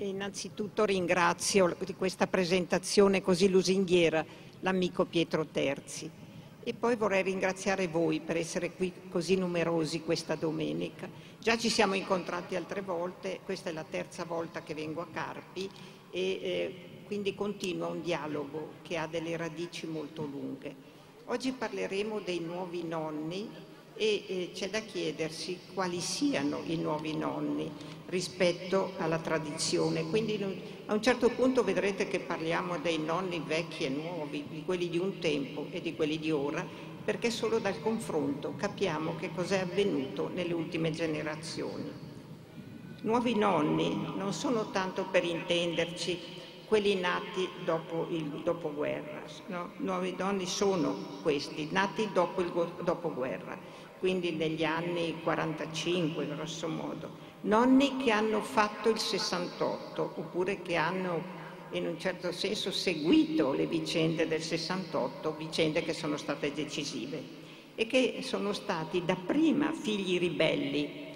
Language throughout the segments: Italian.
Innanzitutto ringrazio di questa presentazione così lusinghiera l'amico Pietro Terzi. E poi vorrei ringraziare voi per essere qui così numerosi questa domenica. Già ci siamo incontrati altre volte, questa è la terza volta che vengo a Carpi e eh, quindi continua un dialogo che ha delle radici molto lunghe. Oggi parleremo dei nuovi nonni e eh, c'è da chiedersi quali siano i nuovi nonni rispetto alla tradizione. Quindi a un certo punto vedrete che parliamo dei nonni vecchi e nuovi, di quelli di un tempo e di quelli di ora, perché solo dal confronto capiamo che cos'è avvenuto nelle ultime generazioni. Nuovi nonni non sono tanto per intenderci quelli nati dopo il dopoguerra, no? nuovi nonni sono questi, nati dopo il dopoguerra quindi negli anni 45 grosso modo, nonni che hanno fatto il 68 oppure che hanno in un certo senso seguito le vicende del 68, vicende che sono state decisive e che sono stati dapprima figli ribelli,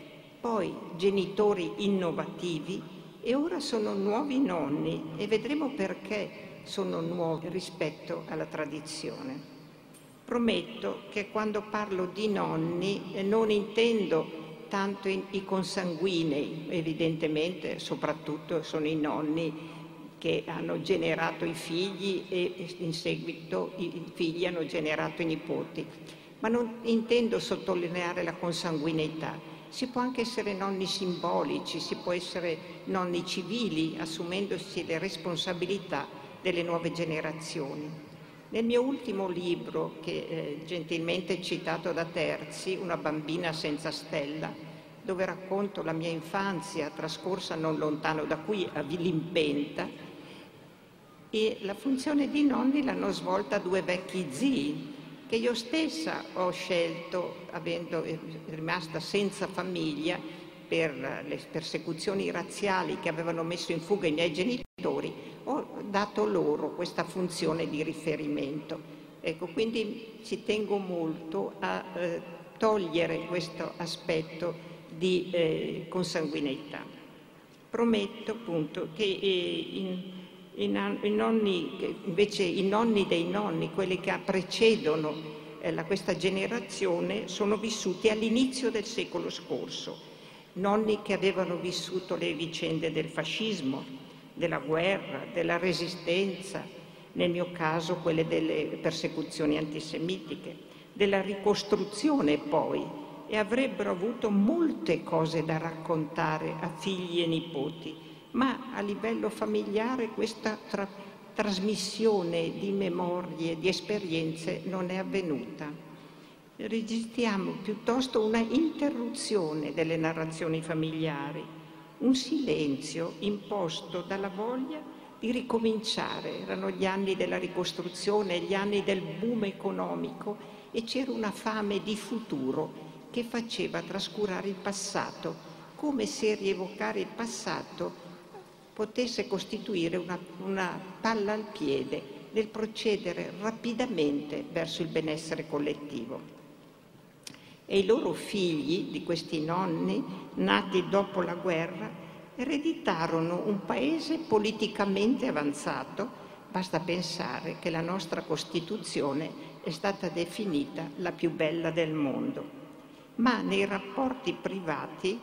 poi genitori innovativi e ora sono nuovi nonni e vedremo perché sono nuovi rispetto alla tradizione. Prometto che quando parlo di nonni non intendo tanto i consanguinei, evidentemente soprattutto sono i nonni che hanno generato i figli e in seguito i figli hanno generato i nipoti, ma non intendo sottolineare la consanguineità. Si può anche essere nonni simbolici, si può essere nonni civili, assumendosi le responsabilità delle nuove generazioni. Nel mio ultimo libro, che eh, gentilmente citato da Terzi, Una bambina senza stella, dove racconto la mia infanzia trascorsa non lontano da qui, a Vilimpenta, e la funzione di nonni l'hanno svolta due vecchi zii, che io stessa ho scelto, avendo eh, rimasta senza famiglia per le persecuzioni razziali che avevano messo in fuga i miei genitori, ho dato loro questa funzione di riferimento. Ecco, quindi ci tengo molto a eh, togliere questo aspetto di eh, consanguineità. Prometto appunto che eh, in, in, in nonni, invece i nonni dei nonni, quelli che precedono eh, la, questa generazione, sono vissuti all'inizio del secolo scorso, nonni che avevano vissuto le vicende del fascismo, della guerra, della resistenza, nel mio caso quelle delle persecuzioni antisemitiche, della ricostruzione poi, e avrebbero avuto molte cose da raccontare a figli e nipoti, ma a livello familiare questa tra- trasmissione di memorie, di esperienze non è avvenuta. Registriamo piuttosto una interruzione delle narrazioni familiari un silenzio imposto dalla voglia di ricominciare. Erano gli anni della ricostruzione, gli anni del boom economico e c'era una fame di futuro che faceva trascurare il passato, come se rievocare il passato potesse costituire una, una palla al piede nel procedere rapidamente verso il benessere collettivo e i loro figli di questi nonni, nati dopo la guerra, ereditarono un paese politicamente avanzato. Basta pensare che la nostra Costituzione è stata definita la più bella del mondo. Ma nei rapporti privati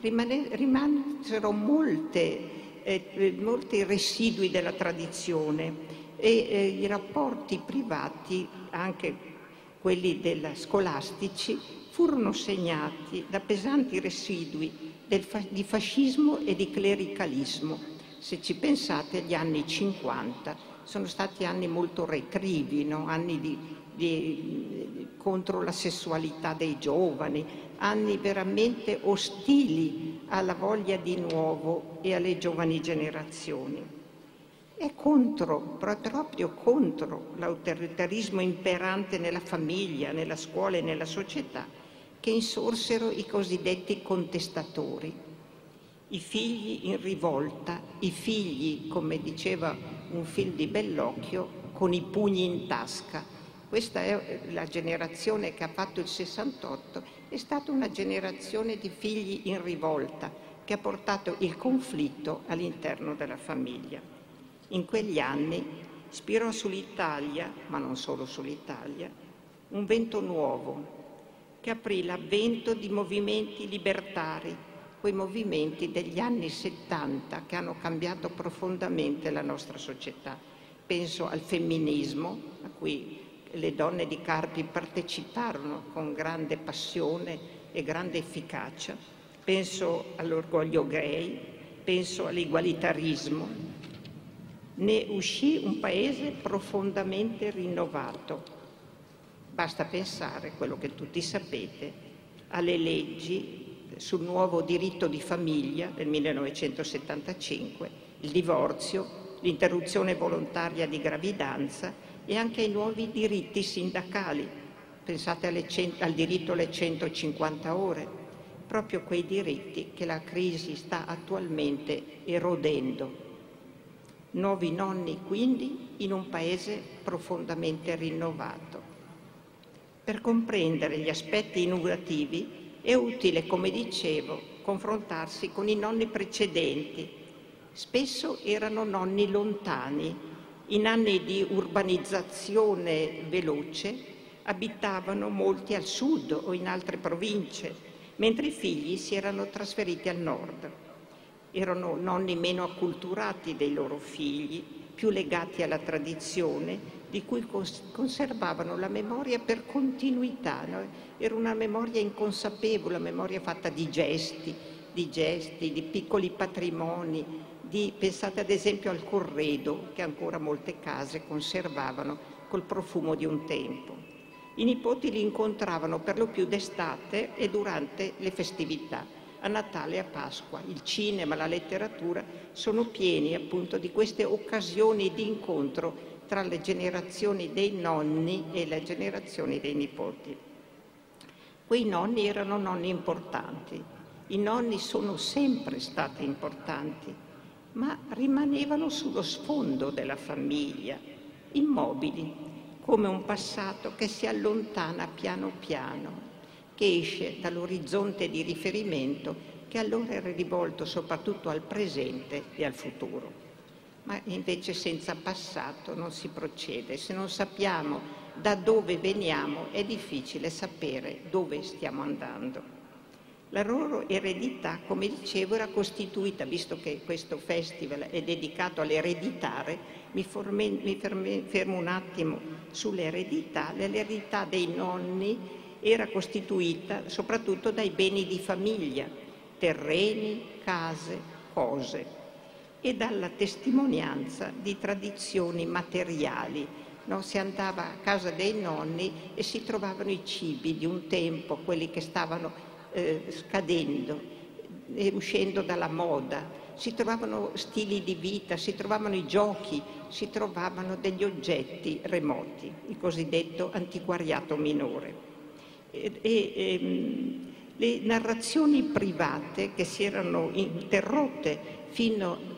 rimasero molte, eh, molti residui della tradizione e eh, i rapporti privati, anche quelli della scolastici, furono segnati da pesanti residui fa- di fascismo e di clericalismo. Se ci pensate, gli anni 50 sono stati anni molto retrivi, no? anni di, di, contro la sessualità dei giovani, anni veramente ostili alla voglia di nuovo e alle giovani generazioni. È contro, proprio contro l'autoritarismo imperante nella famiglia, nella scuola e nella società che insorsero i cosiddetti contestatori, i figli in rivolta, i figli, come diceva un film di Bellocchio, con i pugni in tasca. Questa è la generazione che ha fatto il 68, è stata una generazione di figli in rivolta, che ha portato il conflitto all'interno della famiglia. In quegli anni spirò sull'Italia, ma non solo sull'Italia, un vento nuovo che aprì l'avvento di movimenti libertari, quei movimenti degli anni 70 che hanno cambiato profondamente la nostra società. Penso al femminismo, a cui le donne di Carpi parteciparono con grande passione e grande efficacia. Penso all'orgoglio gay, penso all'igualitarismo. Ne uscì un paese profondamente rinnovato. Basta pensare, quello che tutti sapete, alle leggi sul nuovo diritto di famiglia del 1975, il divorzio, l'interruzione volontaria di gravidanza e anche ai nuovi diritti sindacali. Pensate al diritto alle 150 ore, proprio quei diritti che la crisi sta attualmente erodendo. Nuovi nonni quindi in un paese profondamente rinnovato. Per comprendere gli aspetti innovativi è utile, come dicevo, confrontarsi con i nonni precedenti. Spesso erano nonni lontani, in anni di urbanizzazione veloce abitavano molti al sud o in altre province, mentre i figli si erano trasferiti al nord. Erano nonni meno acculturati dei loro figli, più legati alla tradizione, di cui conservavano la memoria per continuità. No? Era una memoria inconsapevole, una memoria fatta di gesti, di gesti, di piccoli patrimoni, di, pensate ad esempio al corredo che ancora molte case conservavano col profumo di un tempo. I nipoti li incontravano per lo più d'estate e durante le festività, a Natale e a Pasqua. Il cinema, la letteratura sono pieni appunto di queste occasioni di incontro tra le generazioni dei nonni e le generazioni dei nipoti. Quei nonni erano nonni importanti. I nonni sono sempre stati importanti ma rimanevano sullo sfondo della famiglia, immobili, come un passato che si allontana piano piano, che esce dall'orizzonte di riferimento che allora era rivolto soprattutto al presente e al futuro. Ma invece senza passato non si procede. Se non sappiamo da dove veniamo è difficile sapere dove stiamo andando. La loro eredità, come dicevo, era costituita, visto che questo festival è dedicato all'ereditare, mi, forme, mi ferme, fermo un attimo sull'eredità. L'eredità dei nonni era costituita soprattutto dai beni di famiglia, terreni, case, cose e dalla testimonianza di tradizioni materiali. No, si andava a casa dei nonni e si trovavano i cibi di un tempo, quelli che stavano eh, scadendo e uscendo dalla moda. Si trovavano stili di vita, si trovavano i giochi, si trovavano degli oggetti remoti, il cosiddetto antiquariato minore. E, e, ehm, le narrazioni private che si erano interrotte fino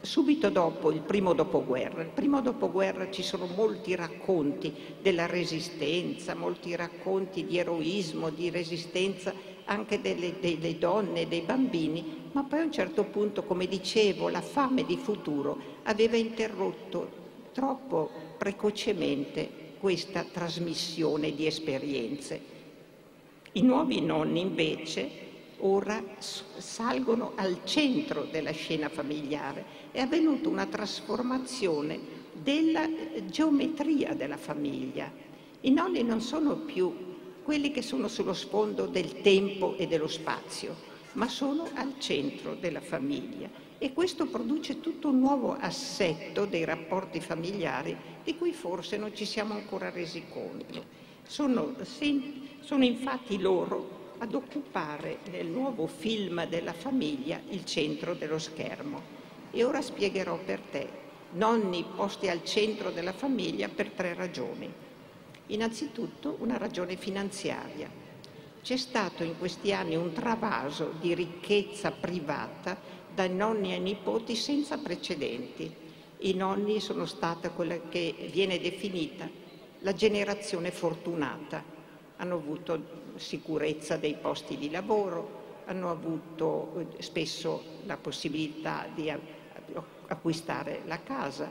subito dopo il primo dopoguerra. Il primo dopoguerra ci sono molti racconti della resistenza, molti racconti di eroismo, di resistenza anche delle, delle donne, dei bambini, ma poi a un certo punto, come dicevo, la fame di futuro aveva interrotto troppo precocemente questa trasmissione di esperienze. I nuovi nonni invece ora salgono al centro della scena familiare. È avvenuta una trasformazione della geometria della famiglia. I nonni non sono più quelli che sono sullo sfondo del tempo e dello spazio, ma sono al centro della famiglia. E questo produce tutto un nuovo assetto dei rapporti familiari di cui forse non ci siamo ancora resi conto. Sono, sono infatti loro ad occupare nel nuovo film della famiglia il centro dello schermo. E ora spiegherò per te, nonni posti al centro della famiglia per tre ragioni. Innanzitutto una ragione finanziaria. C'è stato in questi anni un travaso di ricchezza privata dai nonni ai nipoti senza precedenti. I nonni sono stata quella che viene definita la generazione fortunata. Hanno avuto sicurezza dei posti di lavoro, hanno avuto eh, spesso la possibilità di acquistare la casa,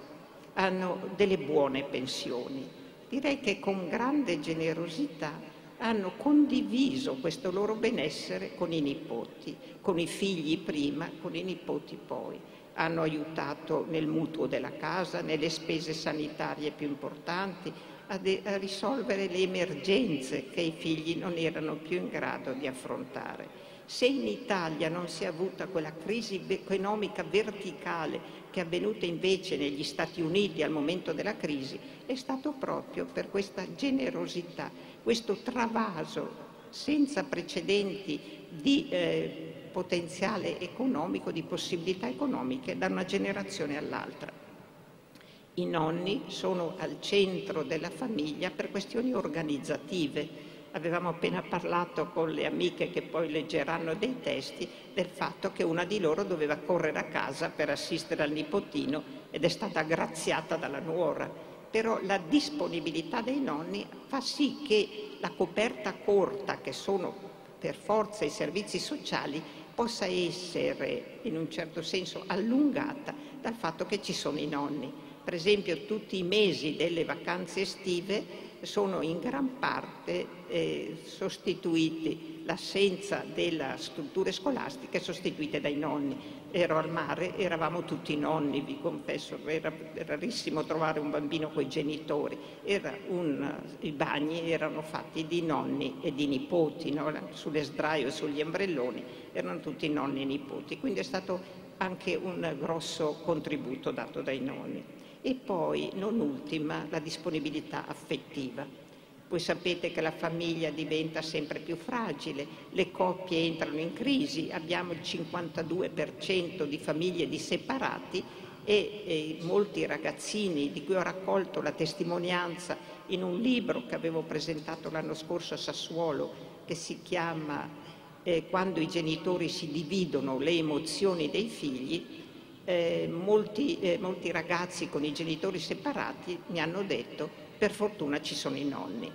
hanno delle buone pensioni. Direi che con grande generosità hanno condiviso questo loro benessere con i nipoti, con i figli prima, con i nipoti poi. Hanno aiutato nel mutuo della casa, nelle spese sanitarie più importanti, a, de- a risolvere le emergenze che i figli non erano più in grado di affrontare. Se in Italia non si è avuta quella crisi economica verticale che è avvenuta invece negli Stati Uniti al momento della crisi, è stato proprio per questa generosità, questo travaso senza precedenti di eh, potenziale economico, di possibilità economiche da una generazione all'altra. I nonni sono al centro della famiglia per questioni organizzative. Avevamo appena parlato con le amiche che poi leggeranno dei testi del fatto che una di loro doveva correre a casa per assistere al nipotino ed è stata graziata dalla nuora. Però la disponibilità dei nonni fa sì che la coperta corta, che sono per forza i servizi sociali, possa essere in un certo senso allungata dal fatto che ci sono i nonni. Per esempio tutti i mesi delle vacanze estive sono in gran parte eh, sostituiti, l'assenza delle strutture scolastiche sostituite dai nonni. Ero al mare, eravamo tutti nonni, vi confesso, era rarissimo trovare un bambino con i genitori, un, i bagni erano fatti di nonni e di nipoti, no? sulle sdraio e sugli ombrelloni erano tutti nonni e nipoti, quindi è stato anche un grosso contributo dato dai nonni. E poi, non ultima, la disponibilità affettiva. Voi sapete che la famiglia diventa sempre più fragile, le coppie entrano in crisi, abbiamo il 52% di famiglie di separati e, e, molti ragazzini di cui ho raccolto la testimonianza in un libro che avevo presentato l'anno scorso a Sassuolo che si chiama eh, Quando i genitori si dividono le emozioni dei figli, eh, molti, eh, molti ragazzi con i genitori separati mi hanno detto per fortuna ci sono i nonni.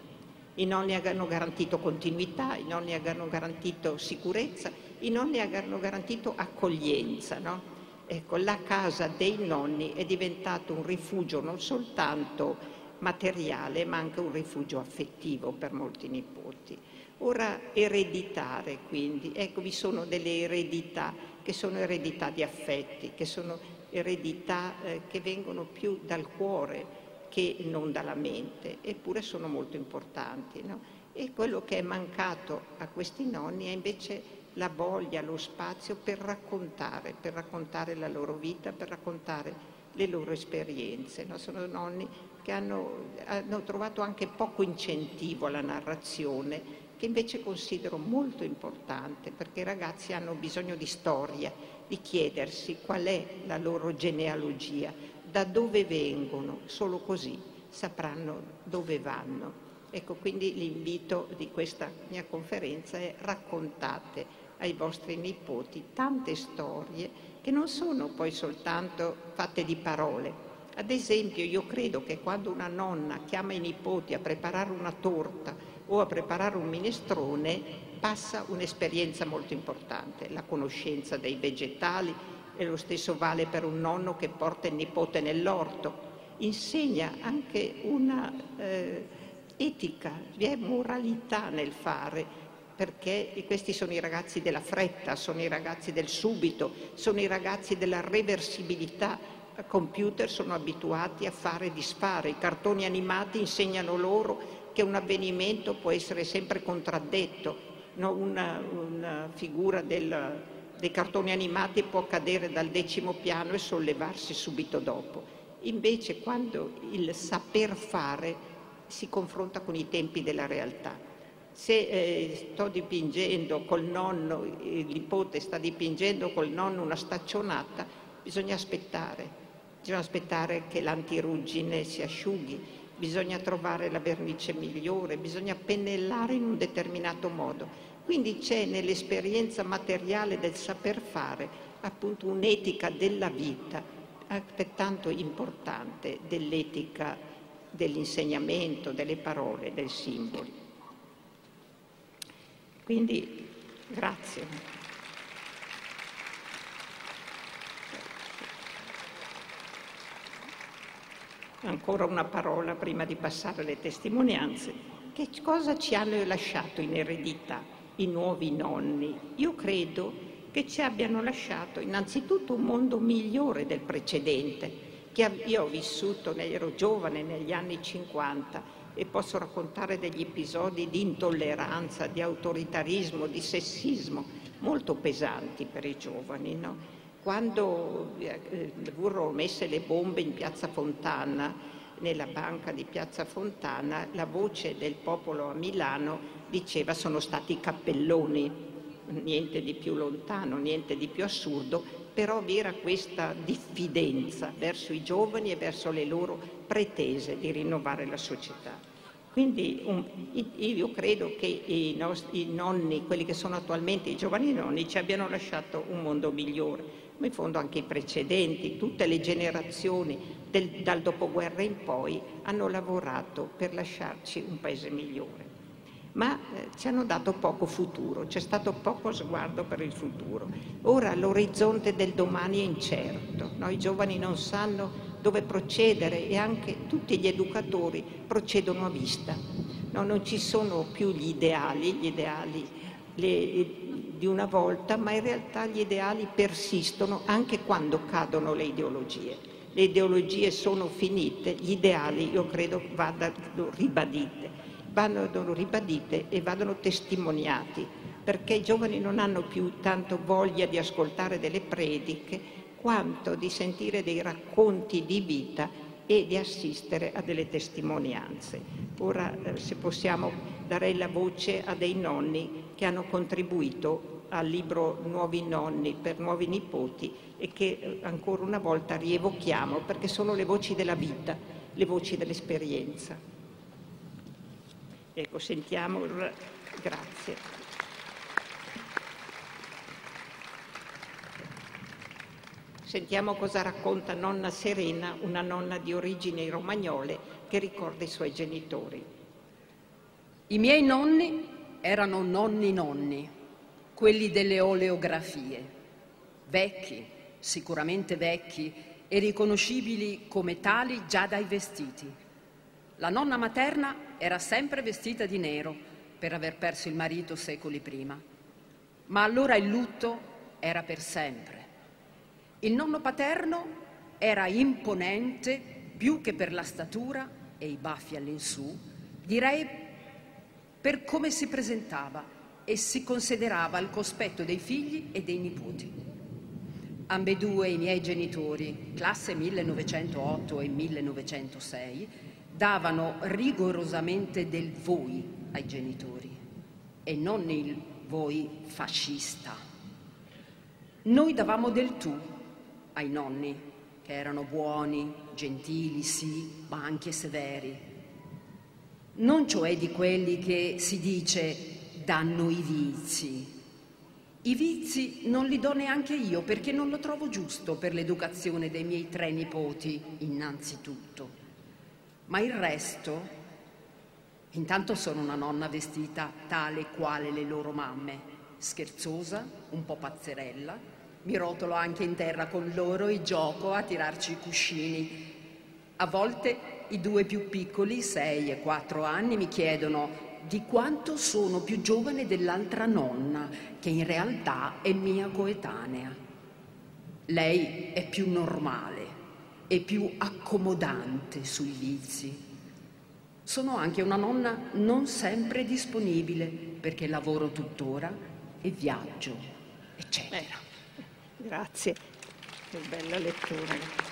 I nonni hanno garantito continuità, i nonni hanno garantito sicurezza, i nonni hanno garantito accoglienza. No? Ecco, la casa dei nonni è diventato un rifugio non soltanto materiale, ma anche un rifugio affettivo per molti nipoti. Ora ereditare, quindi, ecco, vi sono delle eredità che sono eredità di affetti, che sono eredità eh, che vengono più dal cuore che non dalla mente, eppure sono molto importanti. No? E quello che è mancato a questi nonni è invece la voglia, lo spazio per raccontare, per raccontare la loro vita, per raccontare le loro esperienze. No? Sono nonni che hanno, hanno trovato anche poco incentivo alla narrazione che invece considero molto importante perché i ragazzi hanno bisogno di storia, di chiedersi qual è la loro genealogia, da dove vengono, solo così sapranno dove vanno. Ecco, quindi l'invito di questa mia conferenza è raccontate ai vostri nipoti tante storie che non sono poi soltanto fatte di parole. Ad esempio, io credo che quando una nonna chiama i nipoti a preparare una torta o a preparare un minestrone passa un'esperienza molto importante, la conoscenza dei vegetali e lo stesso vale per un nonno che porta il nipote nell'orto. Insegna anche una eh, etica, vi è moralità nel fare, perché questi sono i ragazzi della fretta, sono i ragazzi del subito, sono i ragazzi della reversibilità. A computer sono abituati a fare e disfare, i cartoni animati insegnano loro che un avvenimento può essere sempre contraddetto, no? una, una, figura del, dei cartoni animati può cadere dal decimo piano e sollevarsi subito dopo. Invece quando il saper fare si confronta con i tempi della realtà. Se eh, sto dipingendo col nonno, il nipote sta dipingendo col nonno una staccionata, bisogna aspettare, bisogna aspettare che l'antiruggine si asciughi, bisogna trovare la vernice migliore, bisogna pennellare in un determinato modo. Quindi c'è nell'esperienza materiale del saper fare appunto un'etica della vita altrettanto importante dell'etica dell'insegnamento, delle parole, dei simboli. Quindi grazie. Ancora una parola prima di passare alle testimonianze, che cosa ci hanno lasciato in eredità i nuovi nonni? Io credo che ci abbiano lasciato innanzitutto un mondo migliore del precedente, che io ho vissuto, ero giovane negli anni 50 e posso raccontare degli episodi di intolleranza, di autoritarismo, di sessismo molto pesanti per i giovani. No? Quando eh, furono messe le bombe in piazza Fontana, nella banca di piazza Fontana, la voce del popolo a Milano diceva sono stati i cappelloni, niente di più lontano, niente di più assurdo, però vi era questa diffidenza verso i giovani e verso le loro pretese di rinnovare la società. Quindi un, io credo che i nostri nonni, quelli che sono attualmente i giovani nonni, ci abbiano lasciato un mondo migliore, ma in fondo anche i precedenti, tutte le generazioni del, dal dopoguerra in poi hanno lavorato per lasciarci un paese migliore. Ma eh, ci hanno dato poco futuro, c'è stato poco sguardo per il futuro. Ora l'orizzonte del domani è incerto, no? i giovani non sanno dove procedere e anche tutti gli educatori procedono a vista. No, non ci sono più gli ideali, gli ideali le, di una volta, ma in realtà gli ideali persistono anche quando cadono le ideologie. Le ideologie sono finite, gli ideali io credo vadano ribadite, vadano ribadite e vadano testimoniati, perché i giovani non hanno più tanto voglia di ascoltare delle prediche, quanto di sentire dei racconti di vita e di assistere a delle testimonianze. Ora, eh, se possiamo, darei la voce a dei nonni che hanno contribuito al libro Nuovi nonni per nuovi nipoti e che eh, ancora una volta rievochiamo perché sono le voci della vita, le voci dell'esperienza. Ecco, sentiamo. Grazie. Sentiamo cosa racconta nonna Serena, una nonna di origini romagnole che ricorda i suoi genitori. I miei nonni erano nonni nonni, quelli delle oleografie, vecchi, sicuramente vecchi e riconoscibili come tali già dai vestiti. La nonna materna era sempre vestita di nero per aver perso il marito secoli prima, ma allora il lutto era per sempre il nonno paterno era imponente più che per la statura e i baffi all'insù, direi per come si presentava e si considerava al cospetto dei figli e dei nipoti. Ambedue i miei genitori, classe 1908 e 1906, davano rigorosamente del voi ai genitori e non il voi fascista. Noi davamo del tu ai nonni, che erano buoni, gentili, sì, ma anche severi. Non cioè di quelli che si dice danno i vizi. I vizi non li do neanche io perché non lo trovo giusto per l'educazione dei miei tre nipoti, innanzitutto. Ma il resto, intanto sono una nonna vestita tale quale le loro mamme, scherzosa, un po' pazzerella, mi rotolo anche in terra con loro e gioco a tirarci i cuscini. A volte i due più piccoli, sei e quattro anni, mi chiedono di quanto sono più giovane dell'altra nonna, che in realtà è mia coetanea. Lei è più normale e più accomodante sui vizi. Sono anche una nonna non sempre disponibile perché lavoro tuttora e viaggio, eccetera. Grazie, che bella lettura.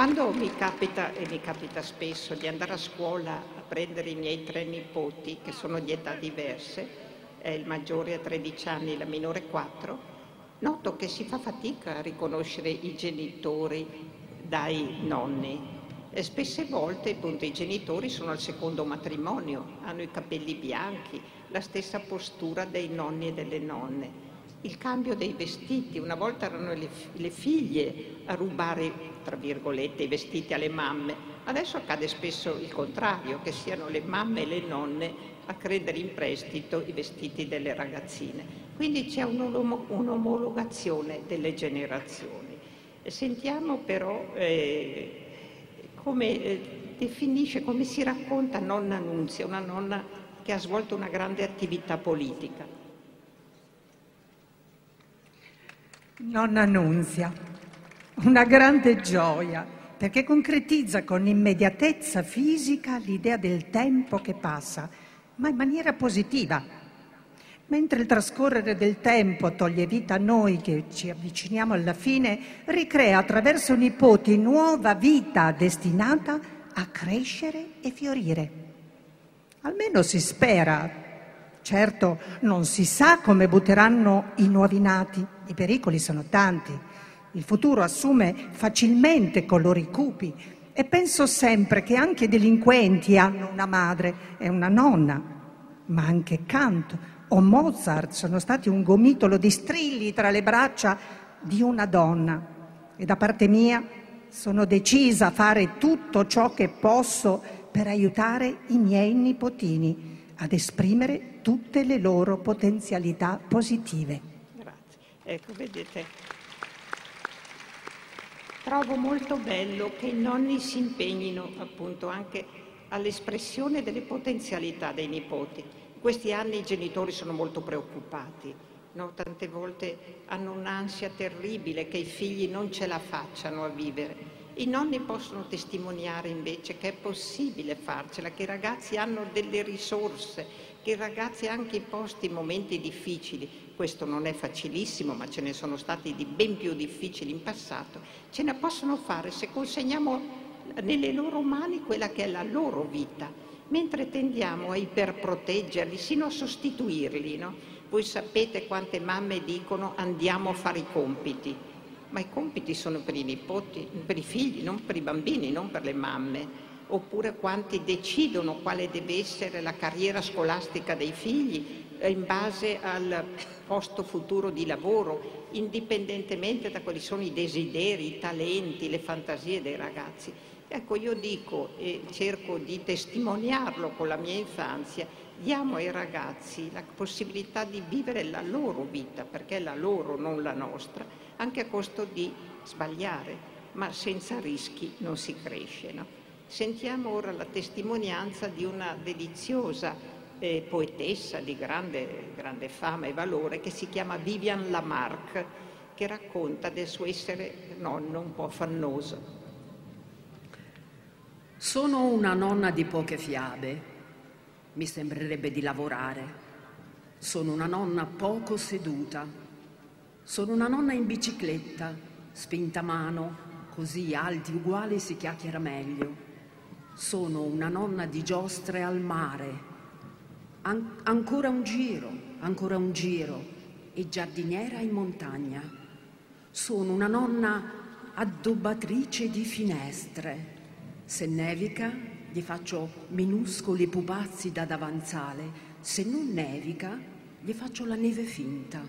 Quando mi capita, e mi capita spesso, di andare a scuola a prendere i miei tre nipoti, che sono di età diverse, il maggiore ha 13 anni, la minore 4, noto che si fa fatica a riconoscere i genitori dai nonni. E spesse volte appunto, i genitori sono al secondo matrimonio, hanno i capelli bianchi, la stessa postura dei nonni e delle nonne. Il cambio dei vestiti, una volta erano le, le figlie a rubare, tra virgolette, i vestiti alle mamme, adesso accade spesso il contrario, che siano le mamme e le nonne a credere in prestito i vestiti delle ragazzine. Quindi c'è un'omologazione delle generazioni. Sentiamo però eh, come eh, definisce, come si racconta nonna Nunzia, una nonna che ha svolto una grande attività politica. Nonna Nunzia, una grande gioia, perché concretizza con immediatezza fisica l'idea del tempo che passa, ma in maniera positiva. Mentre il trascorrere del tempo toglie vita a noi che ci avviciniamo alla fine, ricrea attraverso nipoti nuova vita destinata a crescere e fiorire. Almeno si spera. Certo, non si sa come butteranno i nuovi nati, i pericoli sono tanti. Il futuro assume facilmente colori cupi e penso sempre che anche i delinquenti hanno una madre e una nonna, ma anche Kant o Mozart sono stati un gomitolo di strilli tra le braccia di una donna. E da parte mia sono decisa a fare tutto ciò che posso per aiutare i miei nipotini ad esprimere tutte le loro potenzialità positive. Grazie. Ecco, vedete, trovo molto bello che i nonni si impegnino appunto anche all'espressione delle potenzialità dei nipoti. In questi anni i genitori sono molto preoccupati, no? tante volte hanno un'ansia terribile che i figli non ce la facciano a vivere i nonni possono testimoniare invece che è possibile farcela, che i ragazzi hanno delle risorse, che i ragazzi anche in posti momenti difficili, questo non è facilissimo, ma ce ne sono stati di ben più difficili in passato, ce ne possono fare se consegniamo nelle loro mani quella che è la loro vita, mentre tendiamo a iperproteggerli, sino a sostituirli. No? Voi sapete quante mamme dicono andiamo a fare i compiti ma i compiti sono per i nipoti, per i figli, non per i bambini, non per le mamme. Oppure quanti decidono quale deve essere la carriera scolastica dei figli in base al posto futuro di lavoro, indipendentemente da quali sono i desideri, i talenti, le fantasie dei ragazzi. Ecco, io dico e cerco di testimoniarlo con la mia infanzia, diamo ai ragazzi la possibilità di vivere la loro vita, perché è la loro, non la nostra, anche a costo di sbagliare, ma senza rischi non si cresce. No? Sentiamo ora la testimonianza di una deliziosa eh, poetessa di grande, grande fama e valore che si chiama Vivian Lamarck, che racconta del suo essere nonno un po' affannoso. Sono una nonna di poche fiabe, mi sembrerebbe di lavorare. Sono una nonna poco seduta, sono una nonna in bicicletta, spinta a mano, così alti uguali si chiacchiera meglio. Sono una nonna di giostre al mare. An- ancora un giro, ancora un giro e giardiniera in montagna. Sono una nonna addobbatrice di finestre. Se nevica, gli faccio minuscoli pupazzi da davanzale. Se non nevica, gli faccio la neve finta.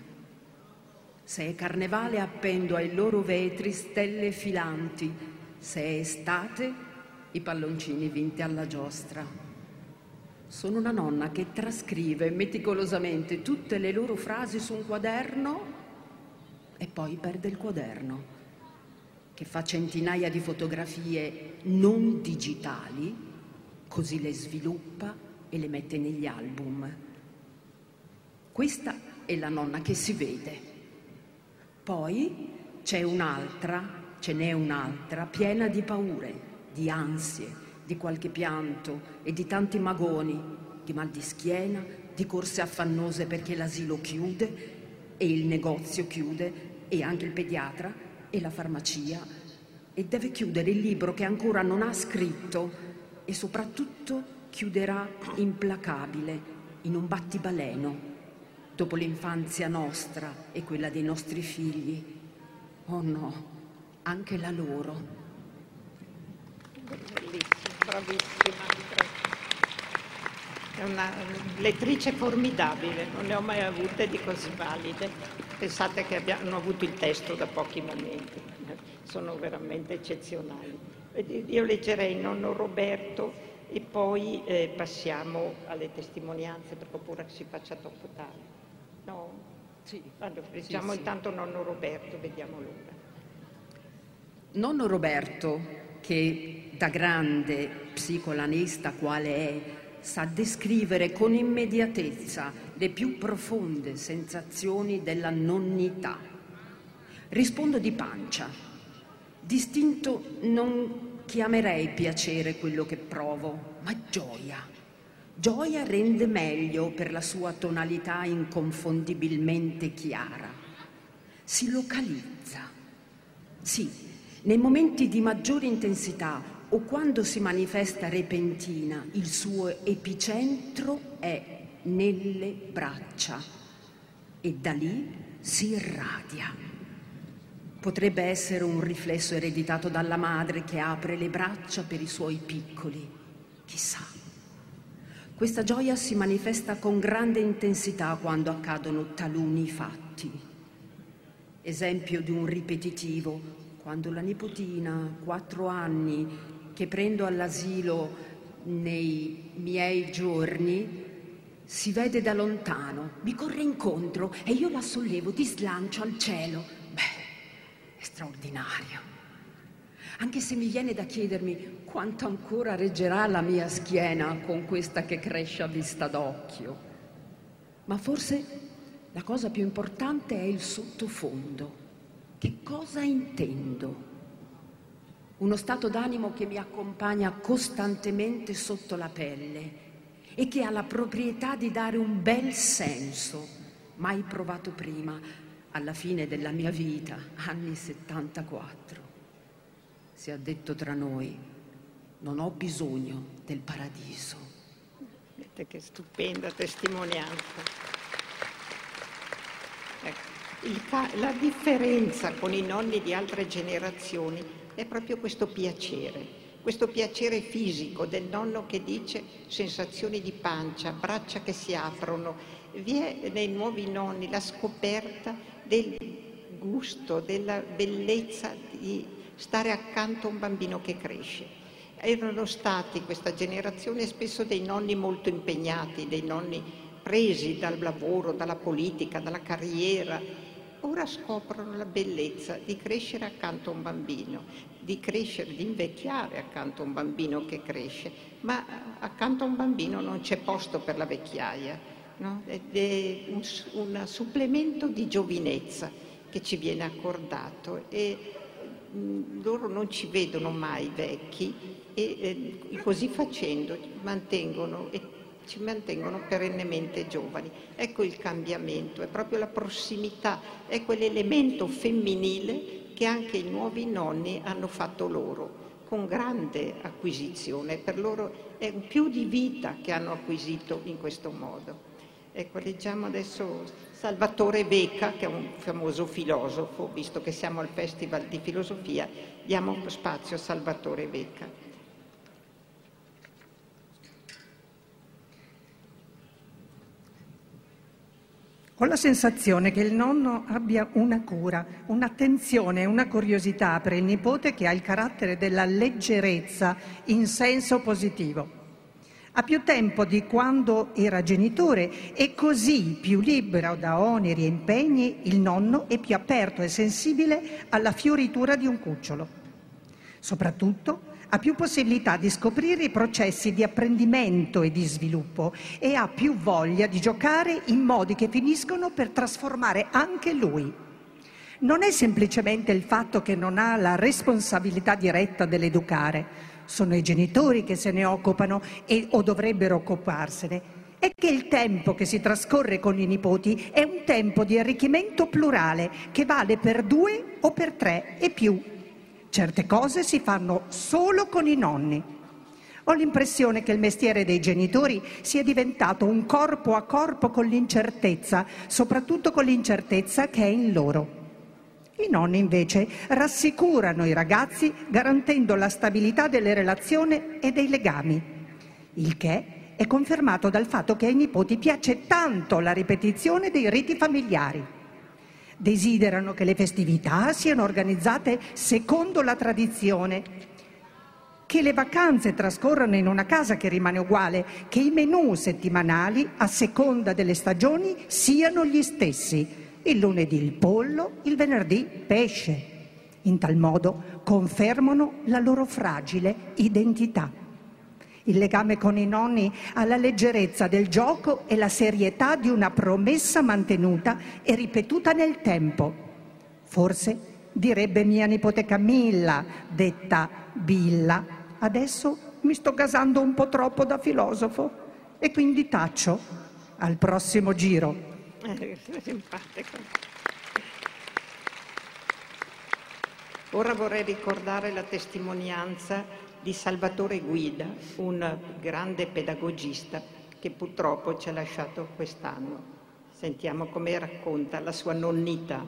Se è carnevale appendo ai loro vetri stelle filanti, se è estate i palloncini vinti alla giostra. Sono una nonna che trascrive meticolosamente tutte le loro frasi su un quaderno e poi perde il quaderno, che fa centinaia di fotografie non digitali, così le sviluppa e le mette negli album. Questa è la nonna che si vede poi c'è un'altra, ce n'è un'altra, piena di paure, di ansie, di qualche pianto e di tanti magoni, di mal di schiena, di corse affannose perché l'asilo chiude e il negozio chiude e anche il pediatra e la farmacia e deve chiudere il libro che ancora non ha scritto e soprattutto chiuderà implacabile in un battibaleno dopo l'infanzia nostra e quella dei nostri figli. Oh no, anche la loro. Bellissima, bravissima. È una lettrice formidabile, non ne ho mai avute di così valide. Pensate che abbiano avuto il testo da pochi momenti, sono veramente eccezionali. Io leggerei Nonno Roberto e poi eh, passiamo alle testimonianze perché oppure si faccia troppo tardi. No? Sì. Allora, leggiamo sì, intanto sì. nonno Roberto, vediamo l'ora. Nonno Roberto, che da grande psicolanista quale è, sa descrivere con immediatezza le più profonde sensazioni della nonnità. Rispondo di pancia. Distinto non chiamerei piacere quello che provo, ma gioia. Gioia rende meglio per la sua tonalità inconfondibilmente chiara. Si localizza. Sì, nei momenti di maggiore intensità o quando si manifesta repentina, il suo epicentro è nelle braccia e da lì si irradia. Potrebbe essere un riflesso ereditato dalla madre che apre le braccia per i suoi piccoli. Chissà. Questa gioia si manifesta con grande intensità quando accadono taluni fatti. Esempio di un ripetitivo, quando la nipotina, quattro anni, che prendo all'asilo nei miei giorni, si vede da lontano, mi corre incontro e io la sollevo di slancio al cielo. Beh, è straordinario. Anche se mi viene da chiedermi quanto ancora reggerà la mia schiena con questa che cresce a vista d'occhio. Ma forse la cosa più importante è il sottofondo. Che cosa intendo? Uno stato d'animo che mi accompagna costantemente sotto la pelle e che ha la proprietà di dare un bel senso, mai provato prima, alla fine della mia vita, anni 74. Si è detto tra noi, non ho bisogno del paradiso. Vedete che stupenda testimonianza. Ecco, la differenza con i nonni di altre generazioni è proprio questo piacere, questo piacere fisico del nonno che dice sensazioni di pancia, braccia che si aprono. Vi è nei nuovi nonni la scoperta del gusto, della bellezza di stare accanto a un bambino che cresce erano stati questa generazione spesso dei nonni molto impegnati, dei nonni presi dal lavoro, dalla politica, dalla carriera. Ora scoprono la bellezza di crescere accanto a un bambino, di crescere, di invecchiare accanto a un bambino che cresce, ma accanto a un bambino non c'è posto per la vecchiaia, no? è un, un supplemento di giovinezza che ci viene accordato e loro non ci vedono mai vecchi e eh, così facendo mantengono ci mantengono perennemente giovani. Ecco il cambiamento, è proprio la prossimità, è quell'elemento femminile che anche i nuovi nonni hanno fatto loro, con grande acquisizione. Per loro è un più di vita che hanno acquisito in questo modo. Ecco, leggiamo adesso Salvatore Becca, che è un famoso filosofo, visto che siamo al Festival di Filosofia, diamo spazio a Salvatore Becca. Ho la sensazione che il nonno abbia una cura, un'attenzione una curiosità per il nipote che ha il carattere della leggerezza in senso positivo. Ha più tempo di quando era genitore e così, più libero da oneri e impegni, il nonno è più aperto e sensibile alla fioritura di un cucciolo. Soprattutto ha più possibilità di scoprire i processi di apprendimento e di sviluppo e ha più voglia di giocare in modi che finiscono per trasformare anche lui. Non è semplicemente il fatto che non ha la responsabilità diretta dell'educare, sono i genitori che se ne occupano e, o dovrebbero occuparsene, è che il tempo che si trascorre con i nipoti è un tempo di arricchimento plurale che vale per due o per tre e più Certe cose si fanno solo con i nonni. Ho l'impressione che il mestiere dei genitori sia diventato un corpo a corpo con l'incertezza, soprattutto con l'incertezza che è in loro. I nonni invece rassicurano i ragazzi garantendo la stabilità delle relazioni e dei legami, il che è confermato dal fatto che ai nipoti piace tanto la ripetizione dei riti familiari. Desiderano che le festività siano organizzate secondo la tradizione, che le vacanze trascorrano in una casa che rimane uguale, che i menù settimanali, a seconda delle stagioni, siano gli stessi. Il lunedì il pollo, il venerdì pesce. In tal modo confermano la loro fragile identità. Il legame con i nonni ha la leggerezza del gioco e la serietà di una promessa mantenuta e ripetuta nel tempo. Forse direbbe mia nipote Camilla, detta Billa. Adesso mi sto gasando un po' troppo da filosofo e quindi taccio. Al prossimo giro. Ora vorrei ricordare la testimonianza di Salvatore Guida, un grande pedagogista che purtroppo ci ha lasciato quest'anno. Sentiamo come racconta la sua nonnita.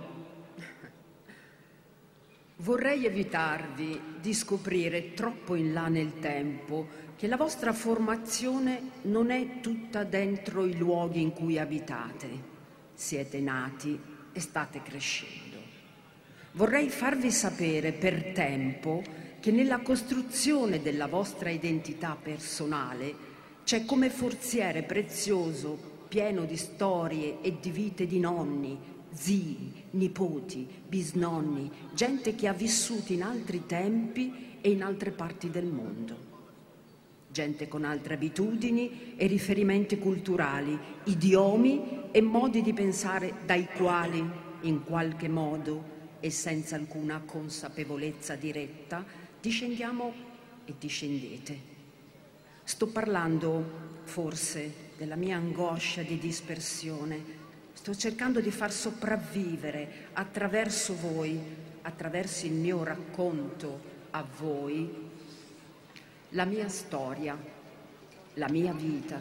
Vorrei evitarvi di scoprire troppo in là nel tempo che la vostra formazione non è tutta dentro i luoghi in cui abitate. Siete nati e state crescendo. Vorrei farvi sapere per tempo che nella costruzione della vostra identità personale c'è come forziere prezioso, pieno di storie e di vite di nonni, zii, nipoti, bisnonni, gente che ha vissuto in altri tempi e in altre parti del mondo. Gente con altre abitudini e riferimenti culturali, idiomi e modi di pensare dai quali, in qualche modo, e senza alcuna consapevolezza diretta, discendiamo e discendete. Sto parlando forse della mia angoscia di dispersione, sto cercando di far sopravvivere attraverso voi, attraverso il mio racconto a voi, la mia storia, la mia vita,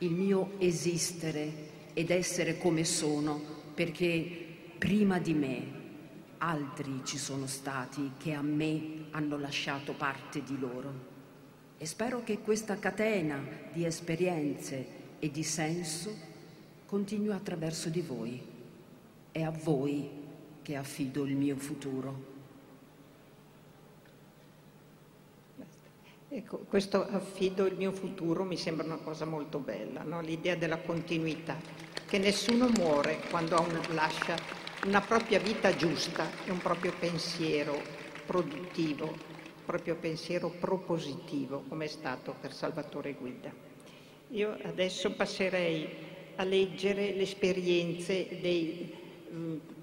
il mio esistere ed essere come sono, perché prima di me altri ci sono stati che a me hanno lasciato parte di loro. E spero che questa catena di esperienze e di senso continui attraverso di voi. È a voi che affido il mio futuro. Ecco, questo affido il mio futuro mi sembra una cosa molto bella, no? l'idea della continuità, che nessuno muore quando lascia una propria vita giusta e un proprio pensiero produttivo, un proprio pensiero propositivo, come è stato per Salvatore Guida. Io adesso passerei a leggere le esperienze di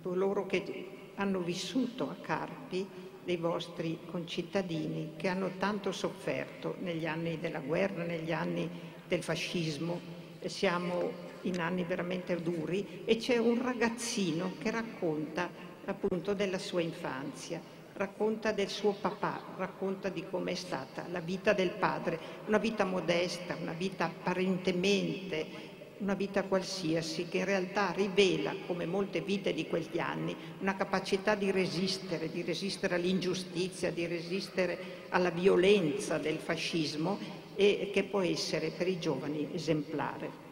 coloro che hanno vissuto a Carpi, dei vostri concittadini che hanno tanto sofferto negli anni della guerra, negli anni del fascismo. Siamo in anni veramente duri e c'è un ragazzino che racconta appunto della sua infanzia, racconta del suo papà, racconta di com'è stata la vita del padre, una vita modesta, una vita apparentemente una vita qualsiasi che in realtà rivela, come molte vite di quegli anni, una capacità di resistere, di resistere all'ingiustizia, di resistere alla violenza del fascismo e che può essere per i giovani esemplare.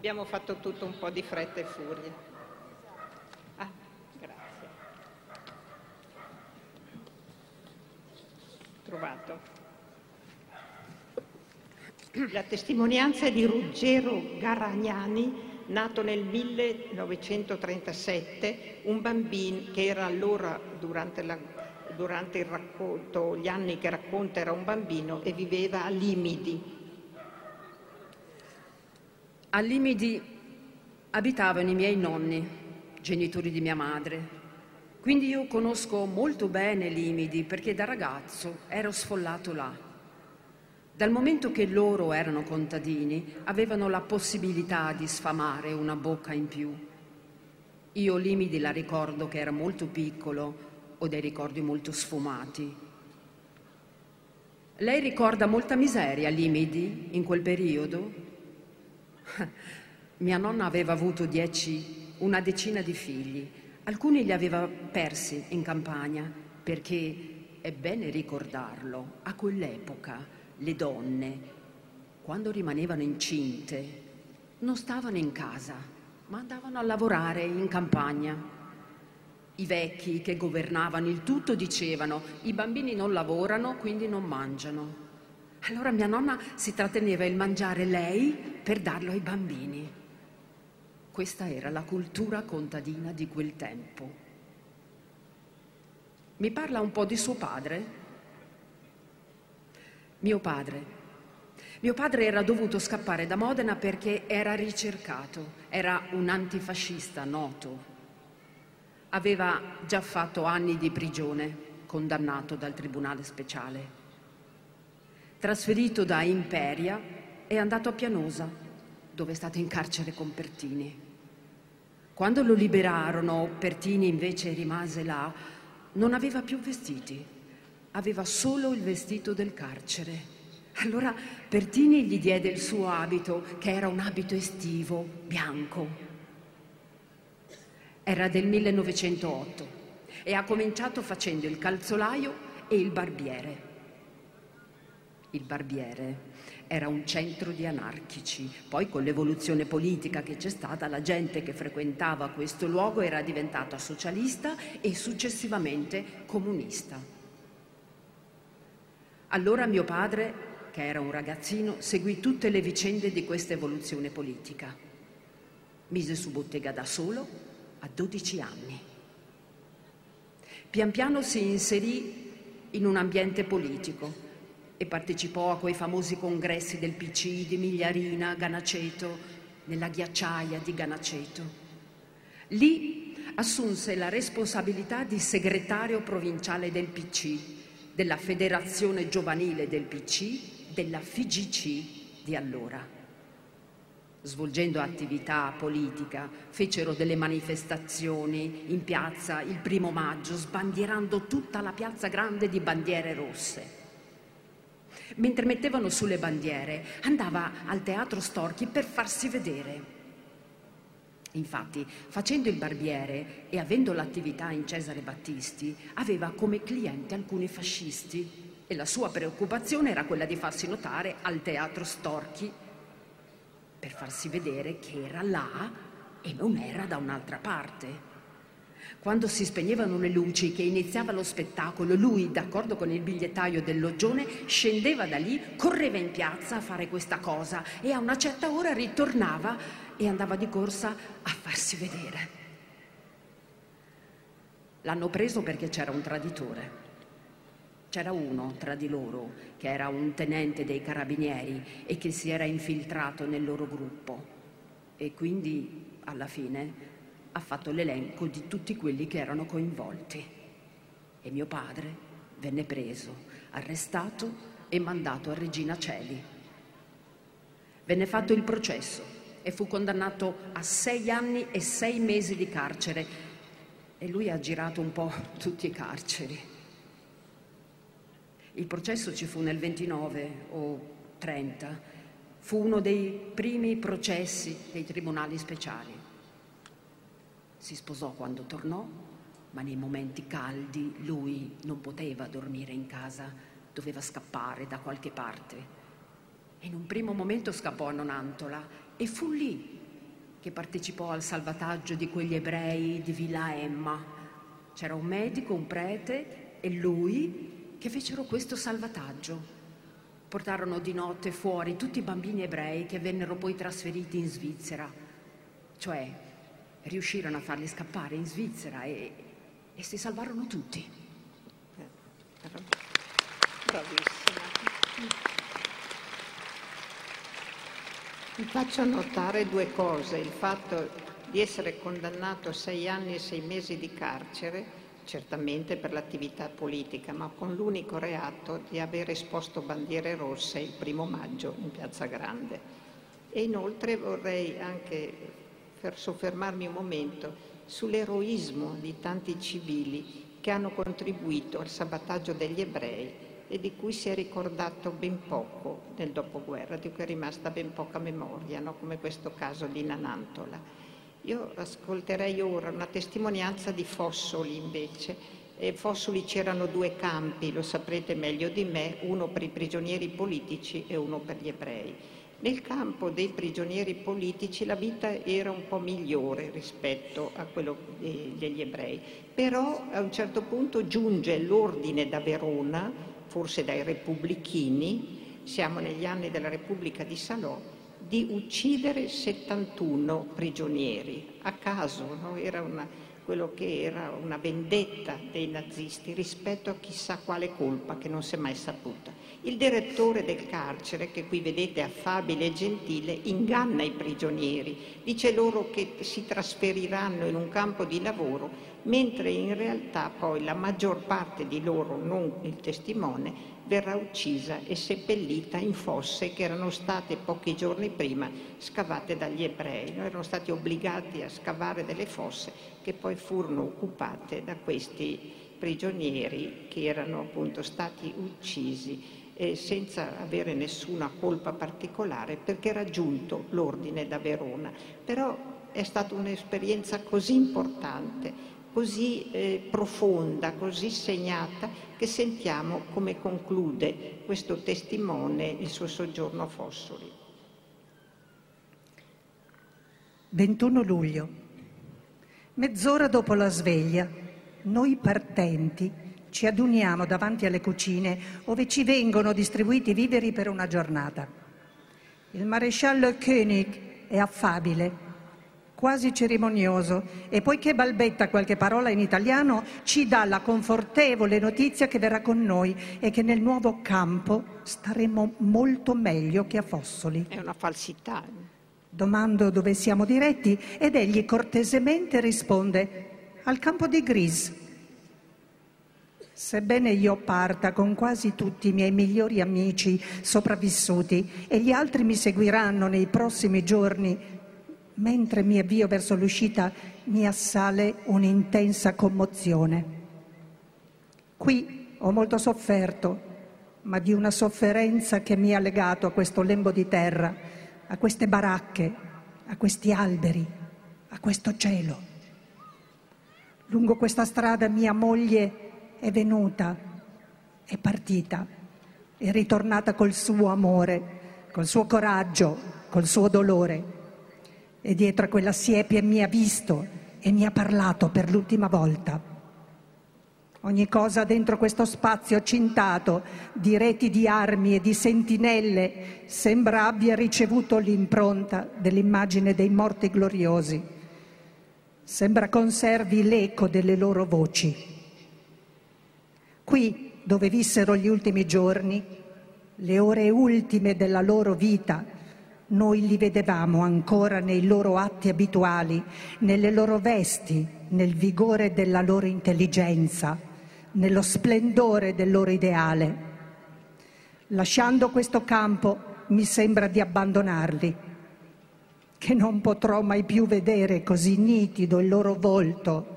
Abbiamo fatto tutto un po' di fretta e furia. Ah. Trovato. La testimonianza è di Ruggero Garagnani, nato nel 1937, un bambino che era allora durante, la, durante racconto, gli anni che racconta era un bambino e viveva a Limidi, a Limidi abitavano i miei nonni, genitori di mia madre. Quindi io conosco molto bene Limidi perché da ragazzo ero sfollato là. Dal momento che loro erano contadini, avevano la possibilità di sfamare una bocca in più. Io Limidi la ricordo che era molto piccolo, ho dei ricordi molto sfumati. Lei ricorda molta miseria Limidi in quel periodo? Mia nonna aveva avuto dieci, una decina di figli. Alcuni li aveva persi in campagna perché è bene ricordarlo, a quell'epoca le donne, quando rimanevano incinte, non stavano in casa, ma andavano a lavorare in campagna. I vecchi che governavano il tutto dicevano i bambini non lavorano, quindi non mangiano. Allora mia nonna si tratteneva il mangiare lei per darlo ai bambini. Questa era la cultura contadina di quel tempo. Mi parla un po' di suo padre? Mio padre. Mio padre era dovuto scappare da Modena perché era ricercato, era un antifascista noto. Aveva già fatto anni di prigione, condannato dal Tribunale Speciale. Trasferito da Imperia, è andato a Pianosa, dove è stato in carcere con Pertini. Quando lo liberarono, Pertini invece rimase là, non aveva più vestiti, aveva solo il vestito del carcere. Allora Pertini gli diede il suo abito, che era un abito estivo, bianco. Era del 1908 e ha cominciato facendo il calzolaio e il barbiere. Il barbiere era un centro di anarchici. Poi con l'evoluzione politica che c'è stata, la gente che frequentava questo luogo era diventata socialista e successivamente comunista. Allora mio padre, che era un ragazzino, seguì tutte le vicende di questa evoluzione politica. Mise su bottega da solo a 12 anni. Pian piano si inserì in un ambiente politico e partecipò a quei famosi congressi del PC di Migliarina, Ganaceto, nella ghiacciaia di Ganaceto. Lì assunse la responsabilità di segretario provinciale del PC, della federazione giovanile del PC, della FIGC di allora. Svolgendo attività politica, fecero delle manifestazioni in piazza il primo maggio, sbandierando tutta la piazza grande di bandiere rosse. Mentre mettevano sulle bandiere, andava al teatro Storchi per farsi vedere. Infatti, facendo il barbiere e avendo l'attività in Cesare Battisti, aveva come clienti alcuni fascisti e la sua preoccupazione era quella di farsi notare al teatro Storchi per farsi vedere che era là e non era da un'altra parte. Quando si spegnevano le luci, che iniziava lo spettacolo, lui, d'accordo con il bigliettaio del loggione, scendeva da lì, correva in piazza a fare questa cosa e a una certa ora ritornava e andava di corsa a farsi vedere. L'hanno preso perché c'era un traditore. C'era uno tra di loro che era un tenente dei carabinieri e che si era infiltrato nel loro gruppo e quindi alla fine ha fatto l'elenco di tutti quelli che erano coinvolti. E mio padre venne preso, arrestato e mandato a Regina Celi. Venne fatto il processo e fu condannato a sei anni e sei mesi di carcere e lui ha girato un po' tutti i carceri. Il processo ci fu nel 29 o 30, fu uno dei primi processi dei tribunali speciali. Si sposò quando tornò, ma nei momenti caldi lui non poteva dormire in casa, doveva scappare da qualche parte. In un primo momento scappò a Nonantola e fu lì che partecipò al salvataggio di quegli ebrei di Villa Emma. C'era un medico, un prete e lui che fecero questo salvataggio. Portarono di notte fuori tutti i bambini ebrei che vennero poi trasferiti in Svizzera, cioè riuscirono a farli scappare in Svizzera e, e si salvarono tutti. Bravissima. Vi faccio notare due cose, il fatto di essere condannato a sei anni e sei mesi di carcere, certamente per l'attività politica, ma con l'unico reato di aver esposto bandiere rosse il primo maggio in Piazza Grande. E inoltre vorrei anche per soffermarmi un momento sull'eroismo di tanti civili che hanno contribuito al sabotaggio degli ebrei e di cui si è ricordato ben poco nel dopoguerra, di cui è rimasta ben poca memoria, no? come questo caso di Nanantola. Io ascolterei ora una testimonianza di Fossoli invece, E Fossoli c'erano due campi, lo saprete meglio di me, uno per i prigionieri politici e uno per gli ebrei. Nel campo dei prigionieri politici la vita era un po' migliore rispetto a quello degli ebrei, però a un certo punto giunge l'ordine da Verona, forse dai repubblichini, siamo negli anni della Repubblica di Salò, di uccidere 71 prigionieri a caso, no? era una, quello che era una vendetta dei nazisti rispetto a chissà quale colpa che non si è mai saputa. Il direttore del carcere, che qui vedete affabile e gentile, inganna i prigionieri, dice loro che si trasferiranno in un campo di lavoro, mentre in realtà poi la maggior parte di loro, non il testimone, verrà uccisa e seppellita in fosse che erano state pochi giorni prima scavate dagli ebrei. Noi erano stati obbligati a scavare delle fosse che poi furono occupate da questi prigionieri che erano appunto stati uccisi eh, senza avere nessuna colpa particolare perché era giunto l'ordine da Verona. Però è stata un'esperienza così importante così eh, profonda, così segnata, che sentiamo come conclude questo testimone il suo soggiorno a Fossoli. 21 luglio. Mezz'ora dopo la sveglia, noi partenti ci aduniamo davanti alle cucine dove ci vengono distribuiti viveri per una giornata. Il maresciallo König è affabile quasi cerimonioso e poiché balbetta qualche parola in italiano ci dà la confortevole notizia che verrà con noi e che nel nuovo campo staremo molto meglio che a Fossoli. È una falsità. Domando dove siamo diretti ed egli cortesemente risponde al campo di Gris. Sebbene io parta con quasi tutti i miei migliori amici sopravvissuti e gli altri mi seguiranno nei prossimi giorni Mentre mi avvio verso l'uscita mi assale un'intensa commozione. Qui ho molto sofferto, ma di una sofferenza che mi ha legato a questo lembo di terra, a queste baracche, a questi alberi, a questo cielo. Lungo questa strada mia moglie è venuta, è partita, è ritornata col suo amore, col suo coraggio, col suo dolore e dietro a quella siepe mi ha visto e mi ha parlato per l'ultima volta. Ogni cosa dentro questo spazio cintato di reti di armi e di sentinelle sembra abbia ricevuto l'impronta dell'immagine dei morti gloriosi. Sembra conservi l'eco delle loro voci. Qui, dove vissero gli ultimi giorni, le ore ultime della loro vita, noi li vedevamo ancora nei loro atti abituali, nelle loro vesti, nel vigore della loro intelligenza, nello splendore del loro ideale. Lasciando questo campo mi sembra di abbandonarli, che non potrò mai più vedere così nitido il loro volto,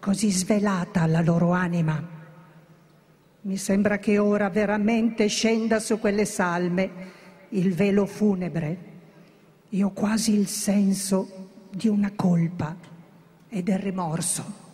così svelata la loro anima. Mi sembra che ora veramente scenda su quelle salme il velo funebre e ho quasi il senso di una colpa e del rimorso.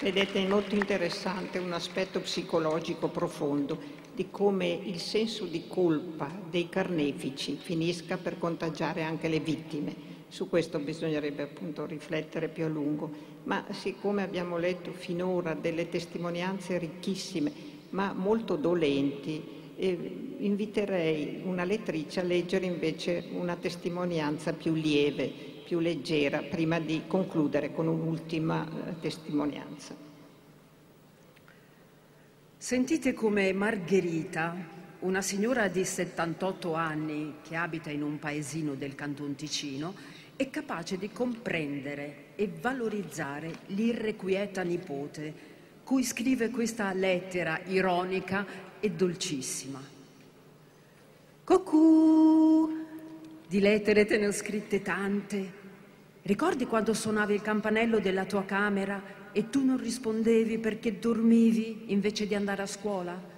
Vedete, è molto interessante un aspetto psicologico profondo di come il senso di colpa dei carnefici finisca per contagiare anche le vittime. Su questo bisognerebbe appunto riflettere più a lungo, ma siccome abbiamo letto finora delle testimonianze ricchissime, ma molto dolenti, eh, inviterei una lettrice a leggere invece una testimonianza più lieve, più leggera, prima di concludere con un'ultima eh, testimonianza. Sentite come Margherita, una signora di 78 anni che abita in un paesino del Canton Ticino, è capace di comprendere e valorizzare l'irrequieta nipote, cui scrive questa lettera ironica e dolcissima. Cocù! Di lettere te ne ho scritte tante. Ricordi quando suonavi il campanello della tua camera e tu non rispondevi perché dormivi invece di andare a scuola?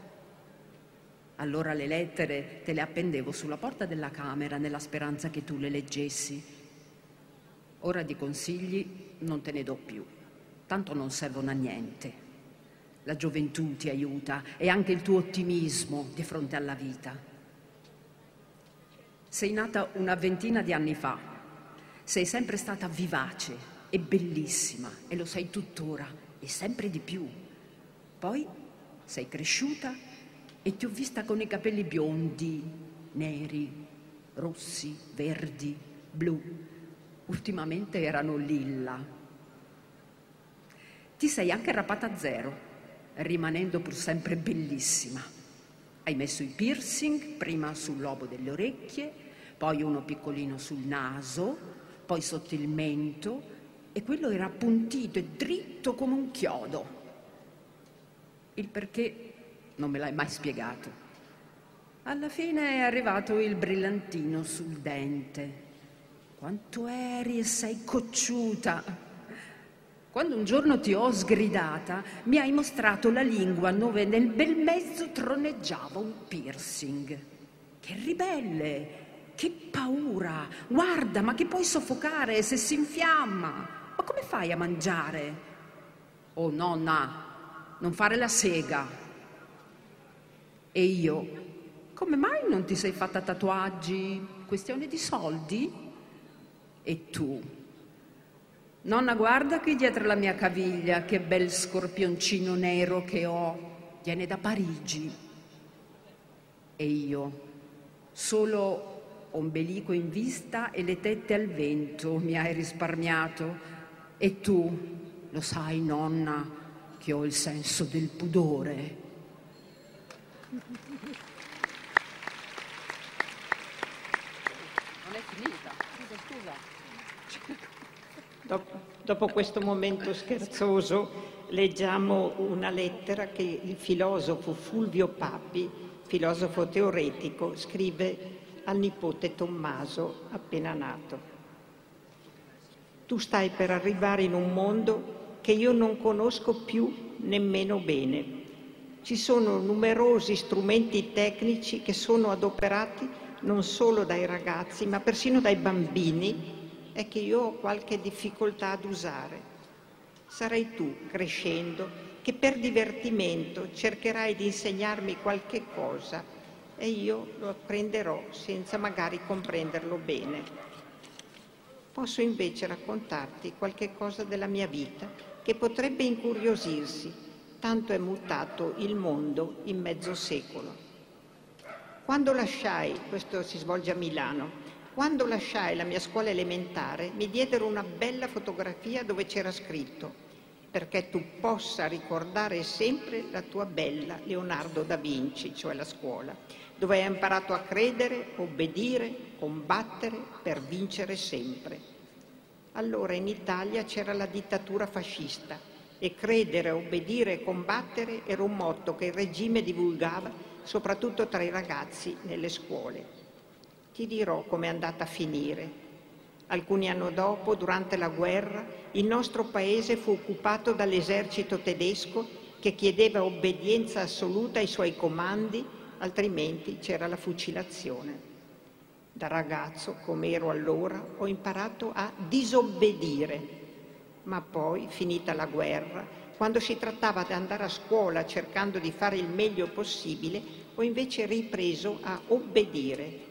Allora le lettere te le appendevo sulla porta della camera nella speranza che tu le leggessi. Ora di consigli non te ne do più, tanto non servono a niente. La gioventù ti aiuta e anche il tuo ottimismo di fronte alla vita. Sei nata una ventina di anni fa, sei sempre stata vivace e bellissima e lo sei tuttora e sempre di più. Poi sei cresciuta e ti ho vista con i capelli biondi, neri, rossi, verdi, blu. Ultimamente erano lilla. Ti sei anche rapata a zero, rimanendo pur sempre bellissima. Hai messo i piercing, prima sul lobo delle orecchie, poi uno piccolino sul naso, poi sotto il mento e quello era appuntito e dritto come un chiodo. Il perché non me l'hai mai spiegato. Alla fine è arrivato il brillantino sul dente. Quanto eri e sei cocciuta. Quando un giorno ti ho sgridata, mi hai mostrato la lingua dove nel bel mezzo troneggiava un piercing. Che ribelle, che paura. Guarda, ma che puoi soffocare se si infiamma. Ma come fai a mangiare? Oh nonna, non fare la sega, e io, come mai non ti sei fatta tatuaggi? Questione di soldi? E tu? Nonna, guarda qui dietro la mia caviglia, che bel scorpioncino nero che ho. Viene da Parigi. E io, solo ombelico in vista e le tette al vento mi hai risparmiato. E tu, lo sai, nonna, che ho il senso del pudore. Non è finita, scusa, scusa. Dopo, dopo questo momento scherzoso leggiamo una lettera che il filosofo Fulvio Papi, filosofo teoretico, scrive al nipote Tommaso appena nato. Tu stai per arrivare in un mondo che io non conosco più nemmeno bene ci sono numerosi strumenti tecnici che sono adoperati non solo dai ragazzi, ma persino dai bambini e che io ho qualche difficoltà ad usare. Sarai tu, crescendo, che per divertimento cercherai di insegnarmi qualche cosa e io lo apprenderò senza magari comprenderlo bene. Posso invece raccontarti qualche cosa della mia vita che potrebbe incuriosirsi tanto è mutato il mondo in mezzo secolo. Quando lasciai, questo si svolge a Milano, quando lasciai la mia scuola elementare mi diedero una bella fotografia dove c'era scritto perché tu possa ricordare sempre la tua bella Leonardo da Vinci, cioè la scuola, dove hai imparato a credere, obbedire, combattere per vincere sempre. Allora in Italia c'era la dittatura fascista e credere, obbedire e combattere era un motto che il regime divulgava soprattutto tra i ragazzi nelle scuole. Ti dirò com'è andata a finire. Alcuni anni dopo, durante la guerra, il nostro paese fu occupato dall'esercito tedesco che chiedeva obbedienza assoluta ai suoi comandi, altrimenti c'era la fucilazione. Da ragazzo, come ero allora, ho imparato a disobbedire ma poi, finita la guerra, quando si trattava di andare a scuola cercando di fare il meglio possibile, ho invece ripreso a obbedire.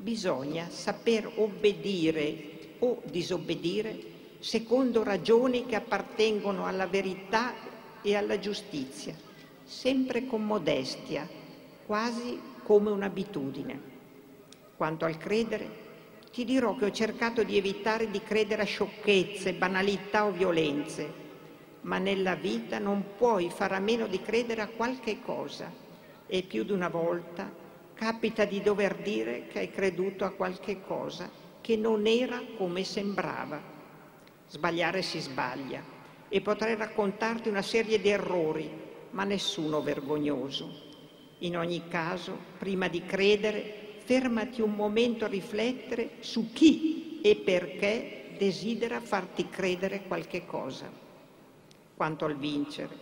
Bisogna saper obbedire o disobbedire secondo ragioni che appartengono alla verità e alla giustizia, sempre con modestia, quasi come un'abitudine. Quanto al credere, ti dirò che ho cercato di evitare di credere a sciocchezze, banalità o violenze, ma nella vita non puoi fare a meno di credere a qualche cosa e più di una volta capita di dover dire che hai creduto a qualche cosa che non era come sembrava. Sbagliare si sbaglia e potrei raccontarti una serie di errori, ma nessuno vergognoso. In ogni caso, prima di credere, fermati un momento a riflettere su chi e perché desidera farti credere qualche cosa. Quanto al vincere,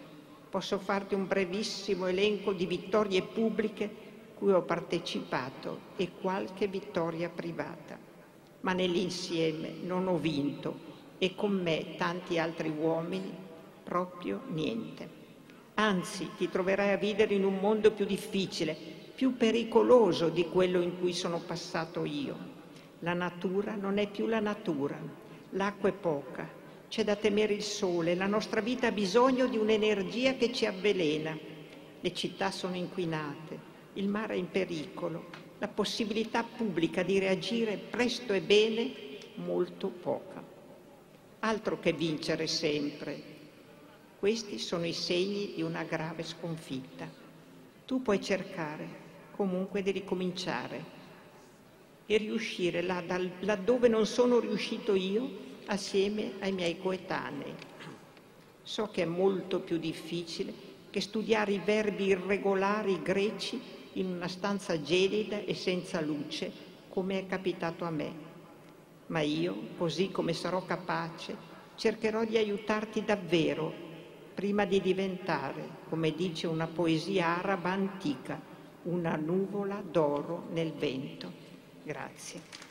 posso farti un brevissimo elenco di vittorie pubbliche cui ho partecipato e qualche vittoria privata. Ma nell'insieme non ho vinto e con me tanti altri uomini proprio niente. Anzi, ti troverai a vivere in un mondo più difficile, più pericoloso di quello in cui sono passato io. La natura non è più la natura, l'acqua è poca, c'è da temere il sole, la nostra vita ha bisogno di un'energia che ci avvelena. Le città sono inquinate, il mare è in pericolo, la possibilità pubblica di reagire presto e bene molto poca. Altro che vincere sempre. Questi sono i segni di una grave sconfitta. Tu puoi cercare comunque di ricominciare e riuscire là, laddove non sono riuscito io assieme ai miei coetanei. So che è molto più difficile che studiare i verbi irregolari greci in una stanza gelida e senza luce, come è capitato a me. Ma io, così come sarò capace, cercherò di aiutarti davvero, prima di diventare, come dice una poesia araba antica, una nuvola d'oro nel vento. Grazie.